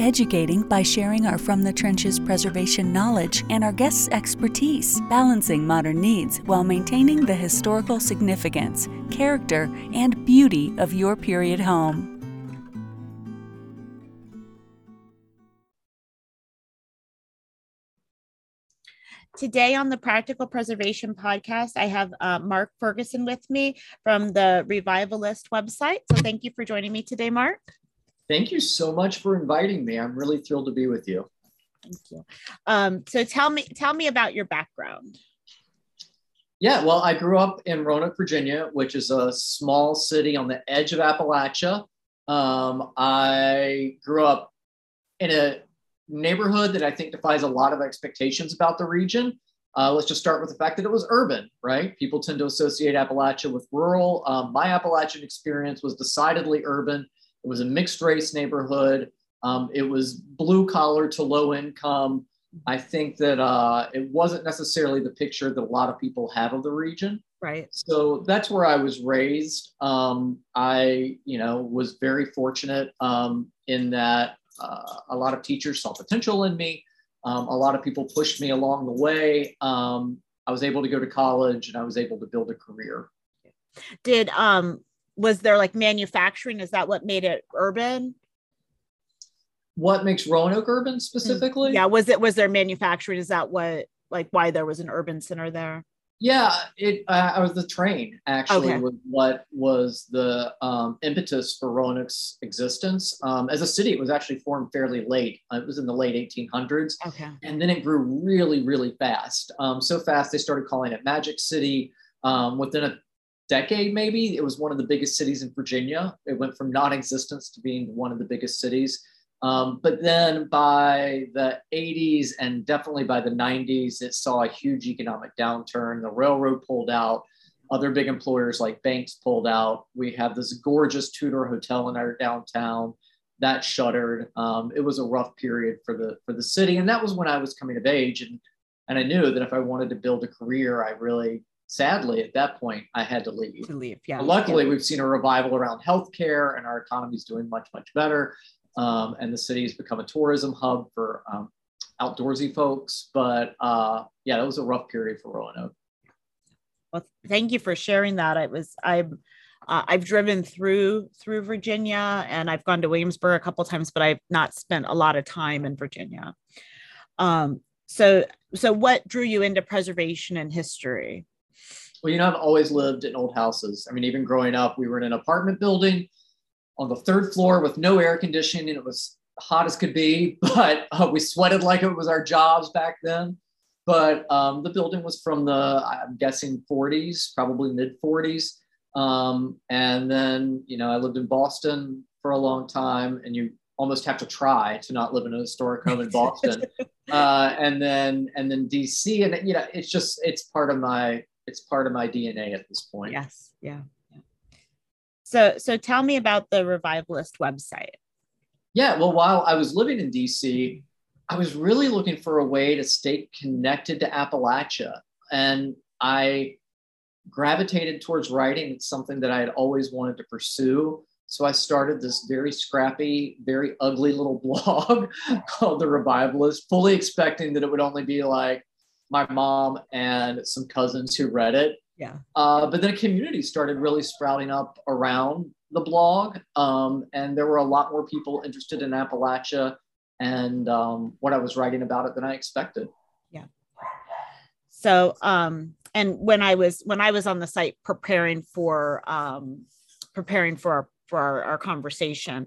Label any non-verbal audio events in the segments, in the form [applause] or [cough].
educating by sharing our From the Trenches preservation knowledge and our guests' expertise, balancing modern needs while maintaining the historical significance, character, and beauty of your period home. Today on the Practical Preservation Podcast, I have uh, Mark Ferguson with me from the Revivalist website. So thank you for joining me today, Mark. Thank you so much for inviting me. I'm really thrilled to be with you. Thank you. Um, so tell me, tell me about your background. Yeah, well, I grew up in Roanoke, Virginia, which is a small city on the edge of Appalachia. Um, I grew up in a neighborhood that I think defies a lot of expectations about the region. Uh, let's just start with the fact that it was urban, right? People tend to associate Appalachia with rural. Um, my Appalachian experience was decidedly urban. It was a mixed race neighborhood. Um, it was blue collar to low income. I think that uh, it wasn't necessarily the picture that a lot of people have of the region. Right. So that's where I was raised. Um, I, you know, was very fortunate um, in that uh, a lot of teachers saw potential in me. Um, a lot of people pushed me along the way. Um, I was able to go to college and I was able to build a career. Did um was there like manufacturing? Is that what made it urban? What makes Roanoke urban specifically? Yeah, was it was there manufacturing? Is that what like why there was an urban center there? Yeah, it. Uh, I was the train actually okay. was what was the um, impetus for Roanoke's existence. Um, as a city, it was actually formed fairly late. Uh, it was in the late 1800s. Okay. And then it grew really, really fast. Um, so fast they started calling it Magic City. Um, within a decade, maybe it was one of the biggest cities in Virginia. It went from non-existence to being one of the biggest cities. Um, but then by the 80s and definitely by the 90s, it saw a huge economic downturn. The railroad pulled out. Other big employers like banks pulled out. We have this gorgeous Tudor hotel in our downtown that shuttered. Um, it was a rough period for the for the city, and that was when I was coming of age, and and I knew that if I wanted to build a career, I really, sadly, at that point, I had to leave. To leave, yeah. But luckily, yeah. we've seen a revival around healthcare, and our economy is doing much much better um, and the city has become a tourism hub for um, outdoorsy folks. But uh, yeah, that was a rough period for Roanoke. Well, thank you for sharing that. It was I'm uh, I've driven through through Virginia and I've gone to Williamsburg a couple times, but I've not spent a lot of time in Virginia. Um, so so what drew you into preservation and history? Well, you know, I've always lived in old houses. I mean, even growing up, we were in an apartment building on the third floor with no air conditioning. It was hot as could be, [laughs] but uh, we sweated like it was our jobs back then. But um, the building was from the, I'm guessing 40s, probably mid 40s. Um, and then, you know, I lived in Boston for a long time, and you almost have to try to not live in a historic home in Boston. [laughs] uh, and then, and then DC, and you know, it's just, it's part of my, it's part of my DNA at this point. Yes. Yeah. So, so tell me about the Revivalist website. Yeah, well, while I was living in DC, I was really looking for a way to stay connected to Appalachia. And I gravitated towards writing. It's something that I had always wanted to pursue. So I started this very scrappy, very ugly little [laughs] blog called The Revivalist, fully expecting that it would only be like my mom and some cousins who read it. Yeah. Uh, but then a community started really sprouting up around the blog. Um, and there were a lot more people interested in Appalachia and um, what I was writing about it than I expected. Yeah. So, um, and when I was when I was on the site preparing for um, preparing for our for our, our conversation,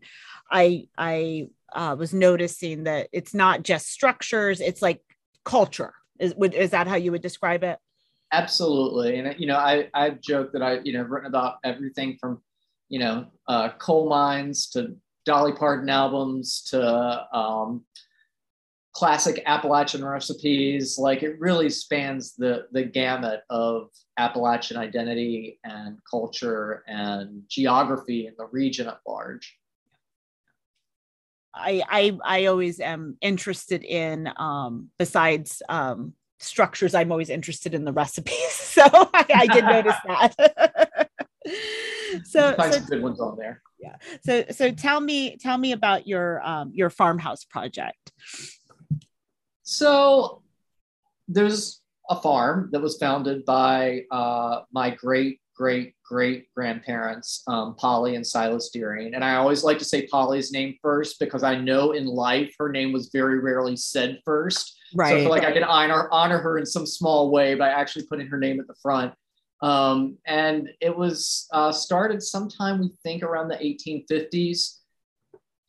I I uh, was noticing that it's not just structures; it's like culture. Is would is that how you would describe it? Absolutely, and you know, I I've joked that I you know written about everything from you know uh, coal mines to Dolly Parton albums to um, classic Appalachian recipes. Like it really spans the the gamut of Appalachian identity and culture and geography in the region at large. I I I always am interested in um, besides um, structures. I'm always interested in the recipes, [laughs] so I, I did notice [laughs] that. [laughs] so, find so, some good ones on there. Yeah. So so tell me tell me about your um, your farmhouse project. So there's a farm that was founded by uh, my great great great grandparents, um, Polly and Silas Deering. And I always like to say Polly's name first because I know in life her name was very rarely said first. Right. So I feel like I can honor honor her in some small way by actually putting her name at the front. Um, and it was uh, started sometime we think around the 1850s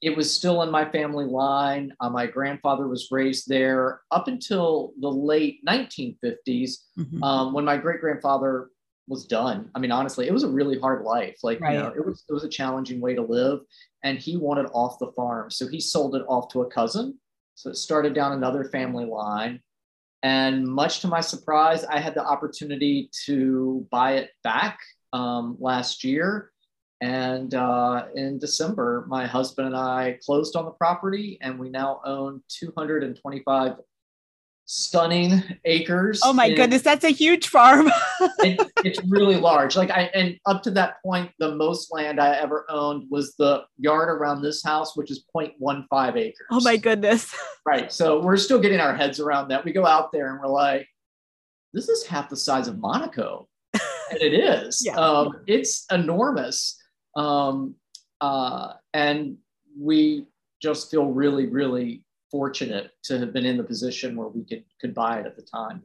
it was still in my family line. Uh, my grandfather was raised there up until the late 1950s mm-hmm. um, when my great grandfather was done. I mean, honestly, it was a really hard life. Like, right. you know, it was it was a challenging way to live, and he wanted off the farm, so he sold it off to a cousin. So it started down another family line, and much to my surprise, I had the opportunity to buy it back um, last year and uh, in December, my husband and I closed on the property, and we now own 225 stunning acres. Oh my goodness, that's a huge farm. [laughs] it, it's really large. Like I, and up to that point, the most land I ever owned was the yard around this house, which is 0.15 acres. Oh my goodness. [laughs] Right. So we're still getting our heads around that. We go out there and we're like, this is half the size of Monaco. [laughs] and it is. Yeah. Um, it's enormous. Um, uh, and we just feel really, really fortunate to have been in the position where we could could buy it at the time.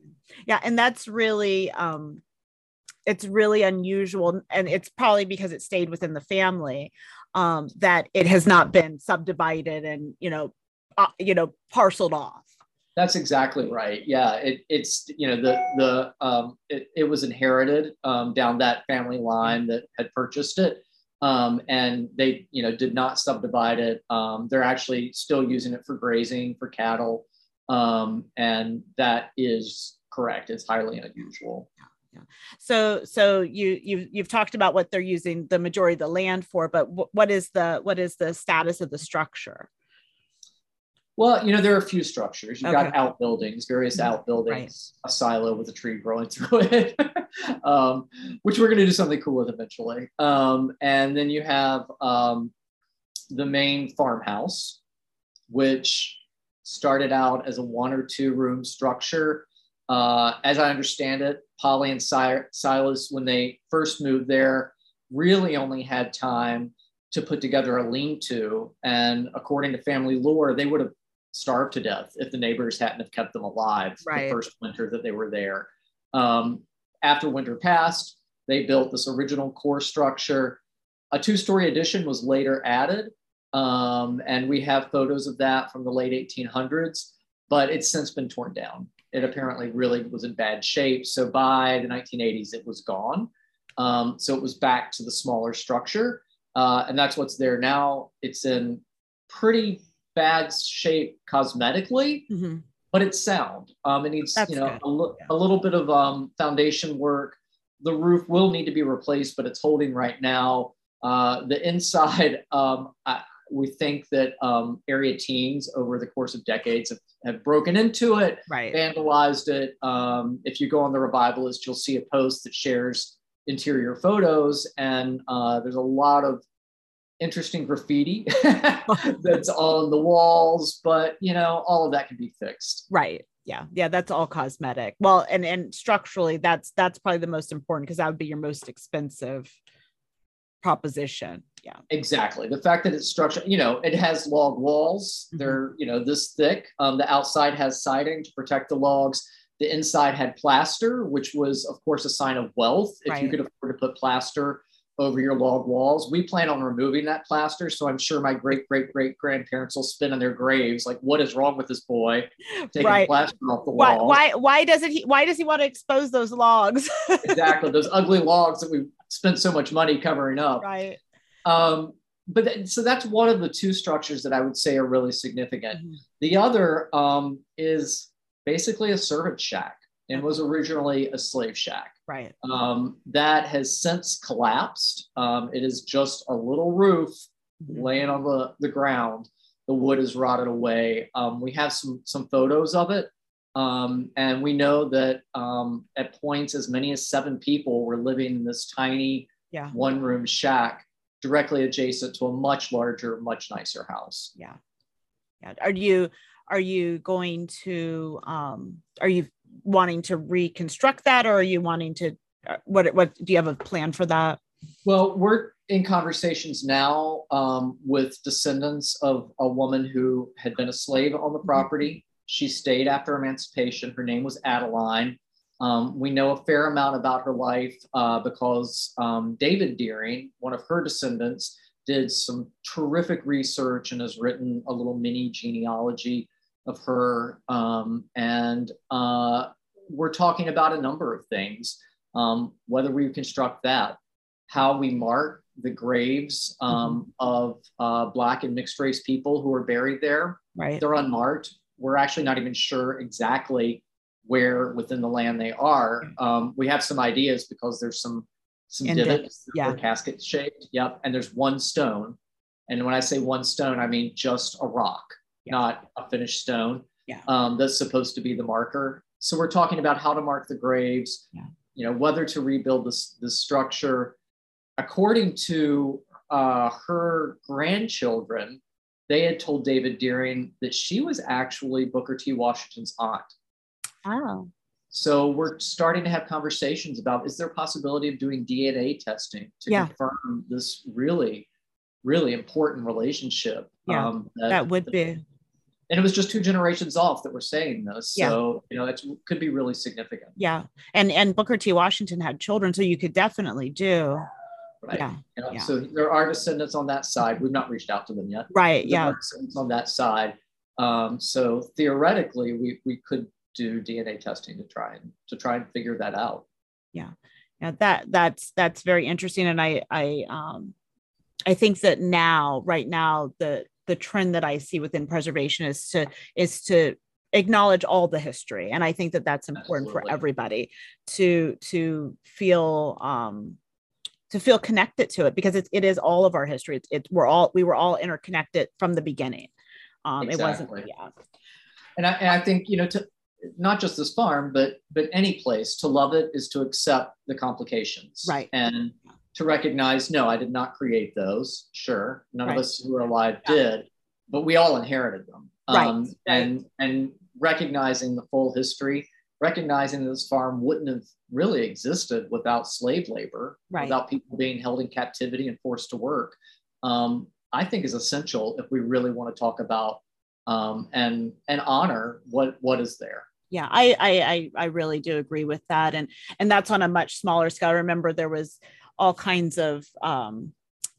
Yeah, and that's really um, it's really unusual, and it's probably because it stayed within the family um, that it has not been subdivided and you know, uh, you know, parceled off. That's exactly right. Yeah, it, it's you know the the um, it, it was inherited um, down that family line that had purchased it, um, and they you know did not subdivide it. Um, they're actually still using it for grazing for cattle, um, and that is correct. It's highly unusual. Yeah. So so you you've you've talked about what they're using the majority of the land for, but w- what is the what is the status of the structure? Well, you know, there are a few structures. You've okay. got outbuildings, various mm-hmm. outbuildings, right. a silo with a tree growing [laughs] through it, um, which we're going to do something cool with eventually. Um, and then you have um, the main farmhouse, which started out as a one or two room structure. Uh, as I understand it, Polly and Silas, when they first moved there, really only had time to put together a lean to. And according to family lore, they would have starved to death if the neighbors hadn't have kept them alive right. the first winter that they were there. Um, after winter passed, they built this original core structure. A two-story addition was later added, um, and we have photos of that from the late 1800s, but it's since been torn down. It apparently really was in bad shape. So by the 1980s, it was gone. Um, so it was back to the smaller structure, uh, and that's what's there now. It's in pretty bad shape cosmetically, mm-hmm. but it's sound. Um, it needs That's you know a, yeah. a, little bit of um, foundation work. The roof will need to be replaced, but it's holding right now. Uh, the inside, [laughs] um, I, we think that um, area teens over the course of decades have, have broken into it, right. vandalized it. Um, if you go on the revivalist, you'll see a post that shares interior photos, and uh, there's a lot of interesting graffiti [laughs] [laughs] that's on the walls, but you know, all of that can be fixed. Right. Yeah. Yeah. That's all cosmetic. Well, and and structurally, that's that's probably the most important because that would be your most expensive proposition. Yeah. Exactly. The fact that it's structured, you know, it has log walls. Mm-hmm. They're, you know, this thick. Um, the outside has siding to protect the logs. The inside had plaster, which was, of course, a sign of wealth. If right. you could afford to put plaster over your log walls. We plan on removing that plaster. So I'm sure my great great great grandparents will spin in their graves like, what is wrong with this boy? [laughs] Taking Right. plaster off the Why, wall. why why doesn't he why does he want to expose those logs? [laughs] exactly. Those ugly logs that we spent so much money covering up. right. Um, but th- so that's one of the two structures that I would say are really significant. Mhm. The other um, is basically a servant shack and was originally a slave shack. Right. Um, that has since collapsed. Um, it is just a little roof Mhm. laying on the, the ground. The wood is rotted away. Um, we have some some photos of it, um, and we know that um, at points as many as seven people were living in this tiny Yeah. one room shack directly adjacent to a much larger, much nicer house. Yeah. Yeah. Are you are you going to um are you wanting to reconstruct that or are you wanting to uh, what what do you have a plan for that? Well, we're in conversations now um, with descendants of a woman who had been a slave on the property. She stayed after emancipation. Her name was Adeline. Um, we know a fair amount about her life uh, because um, David Deering, one of her descendants, did some terrific research and has written a little mini genealogy of her. Um, and uh, we're talking about a number of things, um, whether we reconstruct that, how we mark the graves um, of uh, Black and mixed race people who are buried there. Right. They're unmarked. We're actually not even sure exactly where within the land they are. Um, we have some ideas because there's some some Indent, divots, yeah. they're casket shaped. Yep, and there's one stone. And when I say one stone, I mean just a rock, Yeah. not a finished stone. Yeah. Um, that's supposed to be the marker. So we're talking about how to mark the graves. Yeah. You know whether to rebuild this this structure. According to uh, her grandchildren, they had told David Deering that she was actually Booker T. Washington's aunt. Oh. So we're starting to have conversations about is there a possibility of doing DNA testing to Yeah. confirm this really, really important relationship? Yeah, um, That would be And it was just two generations off that were saying this. Yeah. So, you know, it could be really significant. yeah. And and Booker T. Washington had children, so you could definitely do. Right. Yeah. You know, yeah. So there are descendants on that side. We've not reached out to them yet. Right. There Yeah. descendants on that side. Um, so theoretically, we, we could do DNA testing to try and to try and figure that out. yeah. Yeah, that that's that's very interesting. And i i um i think that now right now the the trend that i see within preservation is to is to acknowledge all the history. And i think that that's important for everybody to to feel um to feel connected to it because it's, it is all of our history. It's, it's we're all we were all interconnected from the beginning. Um it wasn't yeah. And I, and I think, you know, to not just this farm, but but any place to love it is to accept the complications. Right. And to recognize, no, I did not create those. Sure. None Right. of us who are alive Yeah. did, but we all inherited them. Um, Right, right. And and recognizing the full history, recognizing that this farm wouldn't have really existed without slave labor, Right. without people being held in captivity and forced to work. Um, I think is essential if we really want to talk about um, and and honor what what is there. Yeah I, I i i really do agree with that and and that's on a much smaller scale. I remember there was all kinds of um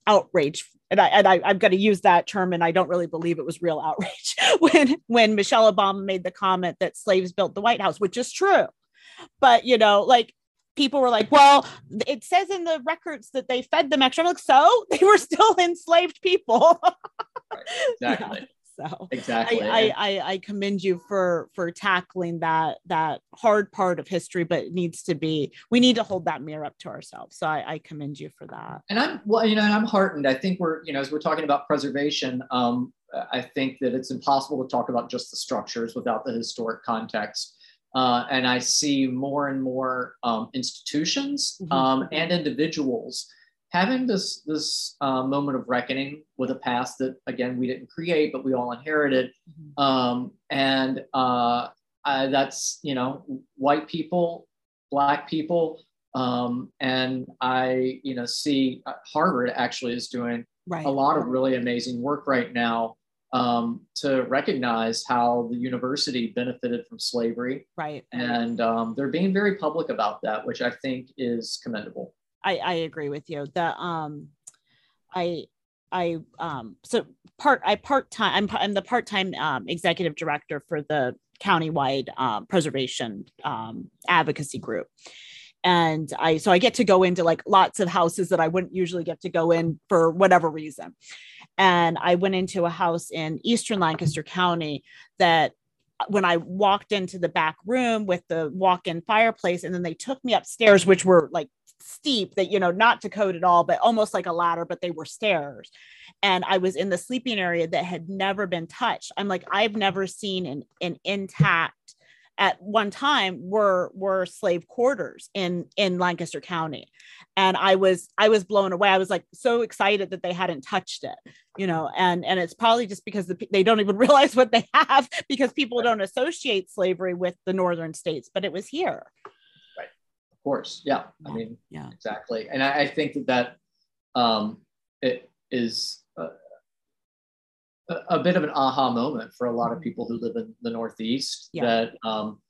outrage and i and I, i've got to use that term and i don't really believe it was real outrage [laughs] when when michelle obama made the comment that slaves built the white house which is true. But you know like people were like well it says in the records that they fed them extra I'm like so [laughs] they were still enslaved people. [laughs] Exactly. So Exactly. I, I, I commend you for for tackling that that hard part of history, but it needs to be we need to hold that mirror up to ourselves. So I, I commend you for that. and I'm well, you know, and I'm heartened. I think we're, you know, as we're talking about preservation, um, I think that it's impossible to talk about just the structures without the historic context. Uh, and I see more and more um, institutions Mhm. um, and individuals having this this uh, moment of reckoning with a past that again we didn't create, but we all inherited. Um, and uh, I, that's you know white people, black people, um, and I you know see uh, Harvard actually is doing Right. a lot of really amazing work right now um, to recognize how the university benefited from slavery, Right. and um, they're being very public about that, which I think is commendable. I, I agree with you. The um, I I um so part I part time I'm I'm the part time um, executive director for the countywide um, preservation um, advocacy group, and I so I get to go into like lots of houses that I wouldn't usually get to go in for whatever reason, and I went into a house in Eastern Lancaster County that when I walked into the back room with the walk-in fireplace, and then they took me upstairs, which were like steep that you know not to code at all but almost like a ladder but they were stairs. And i was in the sleeping area that had never been touched. I'm like i've never seen an, an intact at one time were were slave quarters in in lancaster county. And i was i was blown away. I was like so excited that they hadn't touched it you know and and it's probably just because the, they don't even [laughs] realize what they have because people don't associate slavery with the northern states but it was here of course. Yeah. yeah. I mean, yeah, exactly. And I, I think that that um, it is a, a, bit of an aha moment for a lot of mm-hmm. people who live in the Northeast yeah. that um,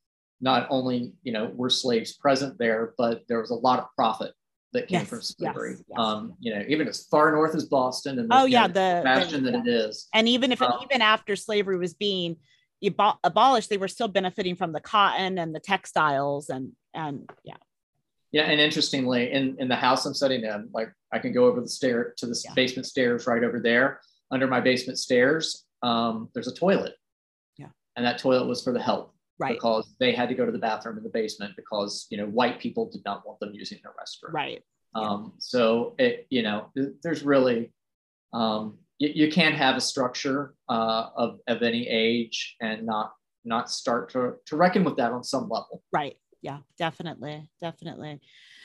not only, you know, were slaves present there, but there was a lot of profit that came yes, from slavery. Yes, yes. Um, you know, even as far north as Boston and oh yeah, the bastion that yeah. it is. And even if it, um, even after slavery was being abolished, they were still benefiting from the cotton and the textiles and and yeah. Yeah, and interestingly, in in the house I'm sitting in, like I can go over the stair to the yeah. basement stairs right over there. Under my basement stairs, um, there's a toilet. Yeah, and that toilet was for the help, right? Because they had to go to the bathroom in the basement because you know white people did not want them using their restroom, right? Um, so it you know there's really um, you, you can't have a structure uh, of of any age and not not start to to reckon with that on some level, right? Yeah definitely definitely.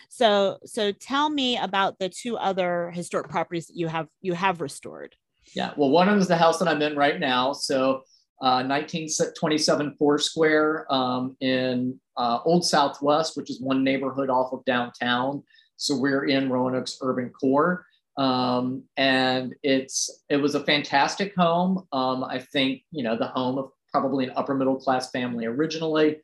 So so tell me about the two other historic properties that you have you have restored. Yeah well one of them is the house that i'm in right now. So uh, 1927 Foursquare um, in uh, Old Southwest, which is one neighborhood off of downtown. So we're in Roanoke's urban core, um, and it's it was a fantastic home. Um, I think you know the home of probably an upper middle class family originally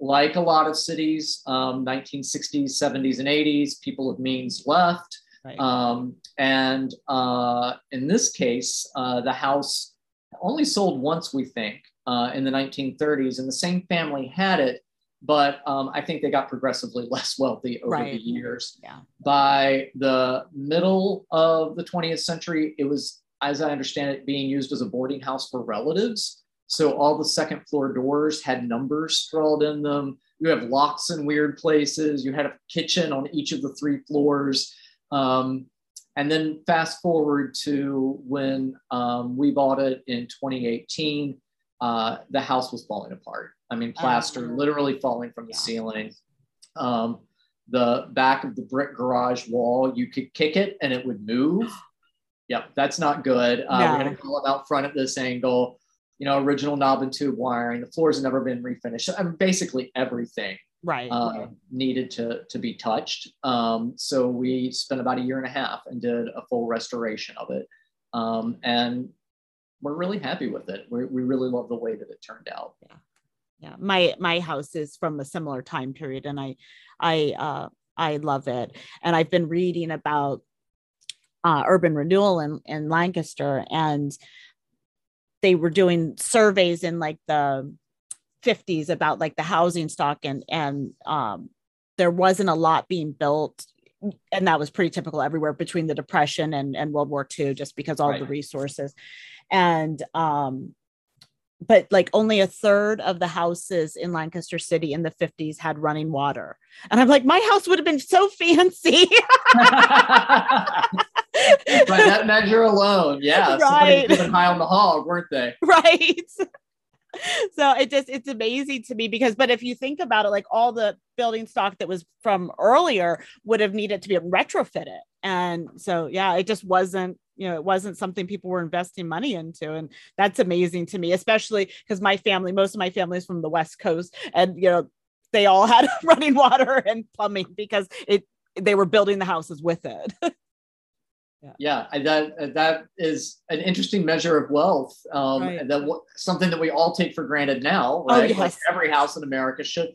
like a lot of cities, um, 1960s, 70s, and 80s, people of means left. Right. Um, and uh, in this case, uh, the house only sold once, we think, uh, in the 1930s, and the same family had it, but um, I think they got progressively [laughs] less wealthy over right. the years. Yeah. By the middle of the 20th century, it was, as I understand it, being used as a boarding house for relatives. So all the second floor doors had numbers scrawled in them. You have locks in weird places. You had a kitchen on each of the three floors. Um, and then fast forward to when um, we bought it in 2018, uh, the house was falling apart. I mean, plaster oh. literally falling from the yeah. ceiling. Um, the back of the brick garage wall, you could kick it and it would move. [gasps] Yep, that's not good. Uh, no. We're going to call it out front at this angle you know, original knob and tube wiring. The floors have never been refinished. I mean, basically everything right, uh, right. needed to to be touched. Um, so we spent about a year and a half and did a full restoration of it, um, and we're really happy with it. We we really love the way that it turned out. Yeah, yeah. My my house is from a similar time period, and I I uh, I love it. And I've been reading about uh, urban renewal in, in Lancaster and they were doing surveys in like the 50s about like the housing stock and and um, there wasn't a lot being built and that was pretty typical everywhere between the depression and, and world war ii just because all right. the resources. And um but like only a third of the houses in lancaster city in the 50s had running water. And i'm like my house would have been so [laughs] fancy [laughs] by that measure alone, yeah, right. high on the hog, weren't they? [laughs] Right. so it just it's amazing to me because but if you think about it like all the building stock that was from earlier would have needed to be retrofitted and so yeah it just wasn't you know it wasn't something people were investing money into and that's amazing to me especially because my family most of my family is from the west coast and you know they all had [laughs] running water and plumbing because it they were building the houses with it [laughs] yeah, yeah that that is an interesting measure of wealth um, right. that something that we all take for granted now oh, right oh, yes. like every house in america should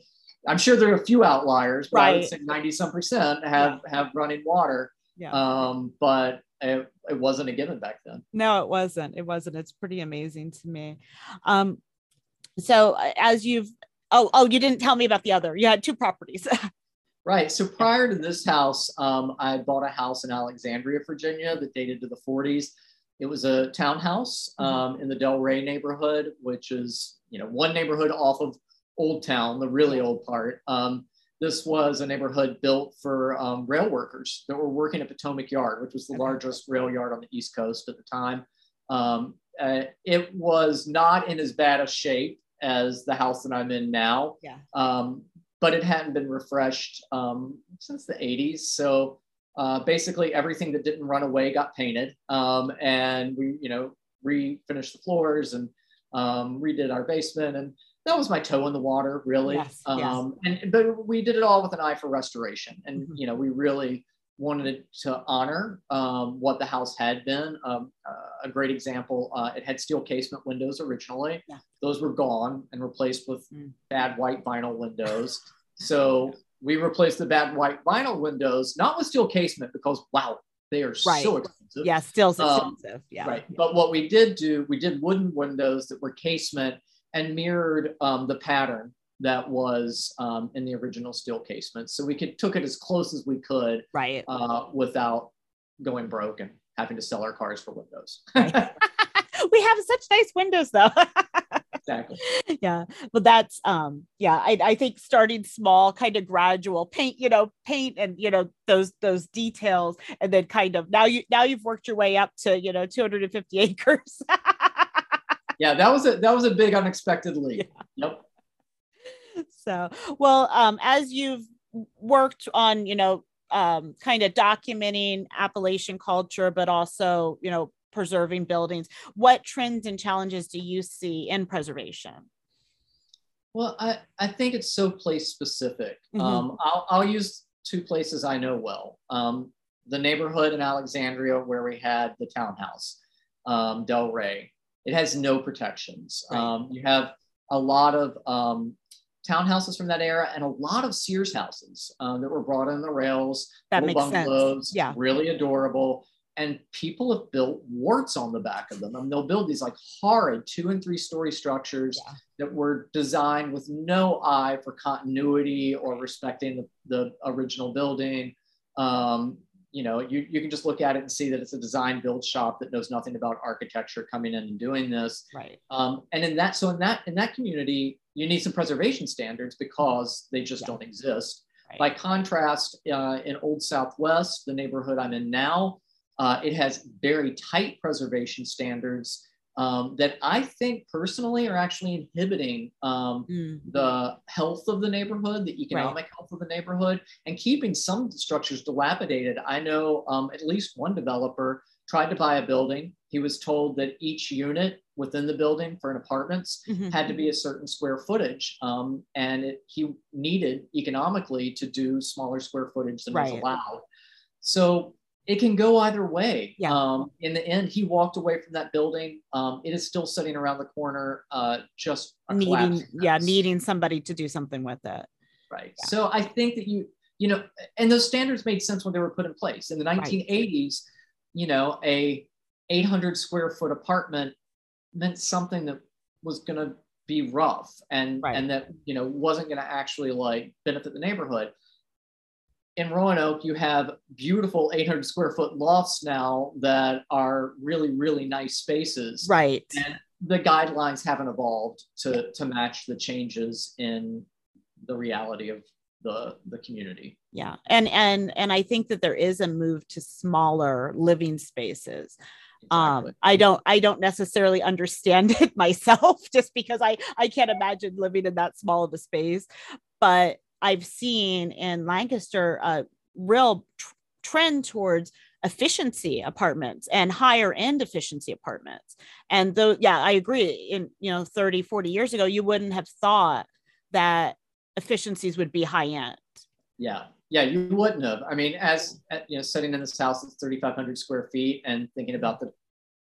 I'm sure there are a few outliers, but I would Right. say 90 some percent have have running water. Yeah. Um, but it, it wasn't a given back then. No, it wasn't. It wasn't. It's pretty amazing to me. Um, so uh, as you've oh oh you didn't tell me about the other. You had two properties. [laughs] Right. So prior to this house, um, I bought a house in Alexandria, Virginia that dated to the 40s. It was a townhouse Mhm. um, in the Del Ray neighborhood, which is, you know, one neighborhood off of Old Town, the really old part. Um, this was a neighborhood built for um, rail workers that were working at Potomac Yard, which was the Okay. largest rail yard on the East Coast at the time. Um, uh, it was not in as bad a shape as the house that I'm in now yeah. um, but it hadn't been refreshed um, since the 80s. So uh, basically, everything that didn't run away got painted, um, and we, you know, refinished the floors and um, redid our basement, and that was my toe in the water, really. Yes, yes. um, And but we did it all with an eye for restoration, and Mhm. you know, we really wanted to honor um, what the house had been. Um, uh, a great example, uh, it had steel casement windows originally. Yeah. Those were gone and replaced with Mm. bad white vinyl windows. So we replaced the bad white vinyl windows, not with steel casement, because wow, they are Right. so expensive. Yeah. Still Um, expensive. yeah. Right. But what we did do, we did wooden windows that were casement and mirrored um, the pattern that was um, in the original steel casement. So we could took it as close as we could Right. uh, without going broke and having to sell our cars for windows. [laughs] we have such nice windows though. [laughs] exactly. yeah but that's um yeah I, I think starting small kind of gradual paint you know paint and you know those those details and then kind of now you now you've worked your way up to you know 250 [laughs] acres Yeah, that was a that was a big unexpected leap. Yep. [laughs] so well um as you've worked on you know um kind of documenting appalachian culture but also you know preserving buildings what trends and challenges do you see in preservation Well, I, I think it's so place specific. Mhm. Um, I'll, I'll use two places I know well. Um, the neighborhood in Alexandria where we had the townhouse, um, Del Ray. It has no protections. Right. Um, you have a lot of um, townhouses from that era and a lot of Sears houses um, that were brought in the rails. That makes sense. bungalows, Yeah. Really adorable. And people have built warts on the back of them. And they'll build these like horrid two and three story structures Yeah. that were designed with no eye for continuity or respecting the, the original building. Um, you know, you, you can just look at it and see that it's a design build shop that knows nothing about architecture coming in and doing this. right Um, and in that, so in that in that community, you need some preservation standards because they just Yeah. don't exist. Right. By contrast, uh, in Old Southwest, the neighborhood I'm in now, uh, it has very tight preservation standards um, that I think personally are actually inhibiting um, Mm, the health of the neighborhood, the economic health of the neighborhood, and keeping some structures dilapidated. I know um, at least one developer tried to buy a building. He was told that each unit within the building for an apartments mhm. had to be a certain square footage, um, and it, he needed economically to do smaller square footage than was allowed. So it can go either way. Yeah. Um, in the end, he walked away from that building. Um, it is still sitting around the corner, uh, just needing yeah needing somebody to do something with it Right. Yeah. So I think that you, you know, and those standards made sense when they were put in place. In the 1980s, you know, a 800 square foot apartment meant something that was going to be rough and Right. and that you know wasn't going to actually like benefit the neighborhood. In Roanoke, you have beautiful 800 square foot lofts now that are really really nice spaces right and the guidelines haven't evolved to to match the changes in the reality of the the community. Yeah. And and and i think that there is a move to smaller living spaces. Um i don't i don't necessarily understand [laughs] it myself just because i i can't imagine living in that small of a space. But i've seen in lancaster a real tr- trend towards efficiency apartments and higher end efficiency apartments. And though yeah i agree. In you know 30 40 years ago you wouldn't have thought that efficiencies would be high end yeah yeah you wouldn't have i mean as uh, you know sitting in this house that's 3500 square feet and thinking about the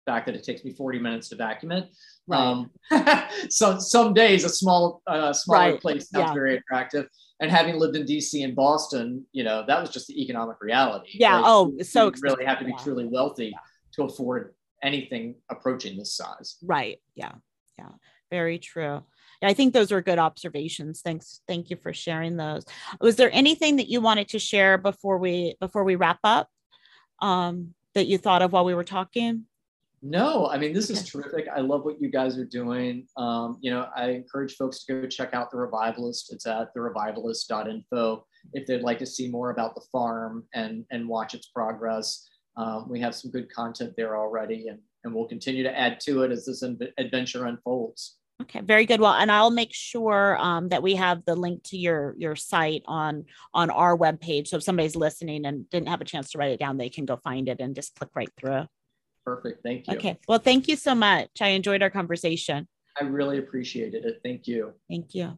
fact that it takes me 40 minutes to vacuum it. Right. Um, [laughs] so some days a small, uh, smaller Right. place sounds Yeah. very attractive. And having lived in DC and Boston, you know, that was just the economic reality. Yeah. Like, Oh, so you really have to be expensive. truly wealthy to afford anything approaching this size. Right. Yeah. Yeah. Very true. I think those were good observations. Thanks. Thank you for sharing those. Was there anything that you wanted to share before we before we wrap up? Um, that you thought of while we were talking? No, I mean, this is terrific. I love what you guys are doing. Um, you know, I encourage folks to go check out The Revivalist. It's at therevivalist.info if they'd like to see more about the farm and, and watch its progress. Um, we have some good content there already, and, and we'll continue to add to it as this adventure unfolds. Okay, very good. Well, and I'll make sure um, that we have the link to your your site on on our webpage. So if somebody's listening and didn't have a chance to write it down, they can go find it and just click right through. Perfect. Thank you. Okay. Well, thank you so much. I enjoyed our conversation. I really appreciated it. Thank you. Thank you.